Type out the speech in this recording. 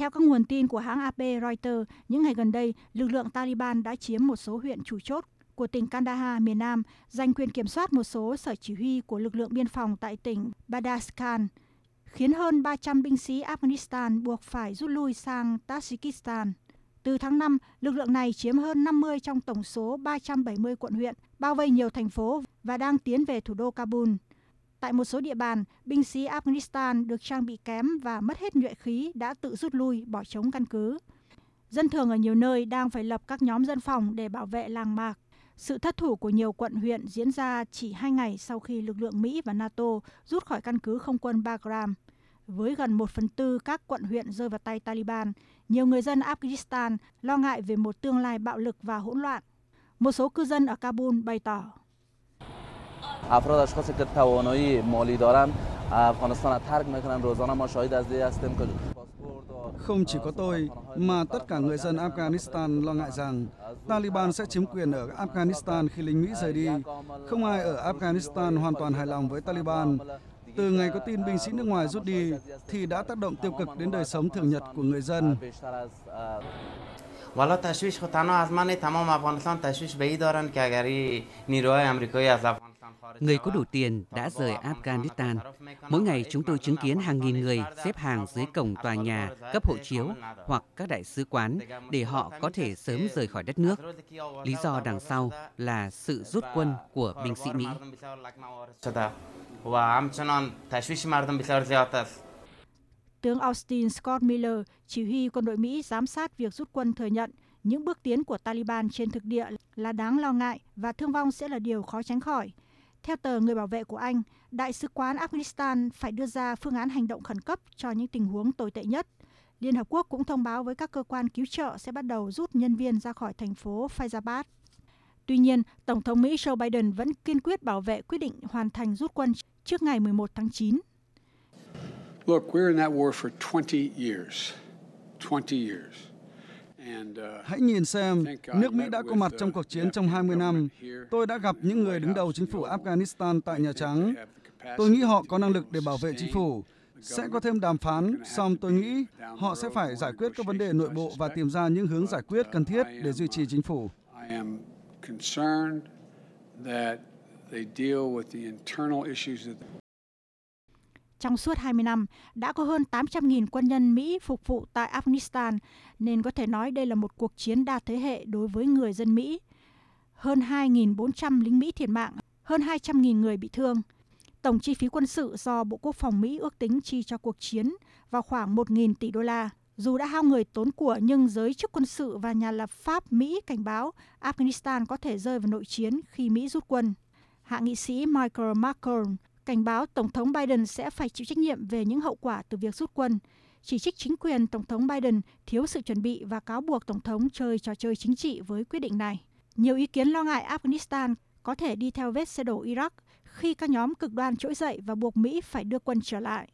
Theo các nguồn tin của hãng AP Reuters, những ngày gần đây, lực lượng Taliban đã chiếm một số huyện chủ chốt của tỉnh Kandahar, miền Nam, giành quyền kiểm soát một số sở chỉ huy của lực lượng biên phòng tại tỉnh Badakhshan, khiến hơn 300 binh sĩ Afghanistan buộc phải rút lui sang Tajikistan. Từ tháng 5, lực lượng này chiếm hơn 50 trong tổng số 370 quận huyện, bao vây nhiều thành phố và đang tiến về thủ đô Kabul. Tại một số địa bàn, binh sĩ Afghanistan được trang bị kém và mất hết nhuệ khí đã tự rút lui, bỏ trống căn cứ. Dân thường ở nhiều nơi đang phải lập các nhóm dân phòng để bảo vệ làng mạc. Sự thất thủ của nhiều quận huyện diễn ra chỉ hai ngày sau khi lực lượng Mỹ và NATO rút khỏi căn cứ không quân Bagram. Với gần một phần tư các quận huyện rơi vào tay Taliban, nhiều người dân Afghanistan lo ngại về một tương lai bạo lực và hỗn loạn. Một số cư dân ở Kabul bày tỏ. Không chỉ có tôi, mà tất cả người dân Afghanistan lo ngại rằng Taliban sẽ chiếm quyền ở Afghanistan khi lính Mỹ rời đi. Không ai ở Afghanistan hoàn toàn hài lòng với Taliban. Từ ngày có tin binh sĩ nước ngoài rút đi thì đã tác động tiêu cực đến đời sống thường nhật của người dân. والا تشویش خود تنها از من تمام افغانستان تشویش به ای دارن که اگر نیروهای امریکایی از افغانستان người có đủ tiền đã rời Afghanistan. Mỗi ngày chúng tôi chứng kiến hàng nghìn người xếp hàng dưới cổng tòa nhà cấp hộ chiếu hoặc các đại sứ quán để họ có thể sớm rời khỏi đất nước. Lý do đằng sau là sự rút quân của binh sĩ Mỹ. Tướng Austin Scott Miller, chỉ huy quân đội Mỹ giám sát việc rút quân thừa nhận những bước tiến của Taliban trên thực địa là đáng lo ngại và thương vong sẽ là điều khó tránh khỏi. Theo tờ Người bảo vệ của Anh, Đại sứ quán Afghanistan phải đưa ra phương án hành động khẩn cấp cho những tình huống tồi tệ nhất. Liên Hợp Quốc cũng thông báo với các cơ quan cứu trợ sẽ bắt đầu rút nhân viên ra khỏi thành phố Faizabad. Tuy nhiên, Tổng thống Mỹ Joe Biden vẫn kiên quyết bảo vệ quyết định hoàn thành rút quân trước ngày 11 tháng 9. Look, we're in that war for 20 years. 20 years uh, Hãy nhìn xem, nước Mỹ đã có mặt trong cuộc chiến trong 20 năm. Tôi đã gặp những người đứng đầu chính phủ Afghanistan tại Nhà Trắng. Tôi nghĩ họ có năng lực để bảo vệ chính phủ. Sẽ có thêm đàm phán, song tôi nghĩ họ sẽ phải giải quyết các vấn đề nội bộ và tìm ra những hướng giải quyết cần thiết để duy trì chính phủ. Trong suốt 20 năm, đã có hơn 800.000 quân nhân Mỹ phục vụ tại Afghanistan, nên có thể nói đây là một cuộc chiến đa thế hệ đối với người dân Mỹ. Hơn 2.400 lính Mỹ thiệt mạng, hơn 200.000 người bị thương. Tổng chi phí quân sự do Bộ Quốc phòng Mỹ ước tính chi cho cuộc chiến vào khoảng 1.000 tỷ đô la. Dù đã hao người tốn của nhưng giới chức quân sự và nhà lập pháp Mỹ cảnh báo Afghanistan có thể rơi vào nội chiến khi Mỹ rút quân. Hạ nghị sĩ Michael McCorn cảnh báo Tổng thống Biden sẽ phải chịu trách nhiệm về những hậu quả từ việc rút quân, chỉ trích chính quyền Tổng thống Biden thiếu sự chuẩn bị và cáo buộc Tổng thống chơi trò chơi chính trị với quyết định này. Nhiều ý kiến lo ngại Afghanistan có thể đi theo vết xe đổ Iraq khi các nhóm cực đoan trỗi dậy và buộc Mỹ phải đưa quân trở lại.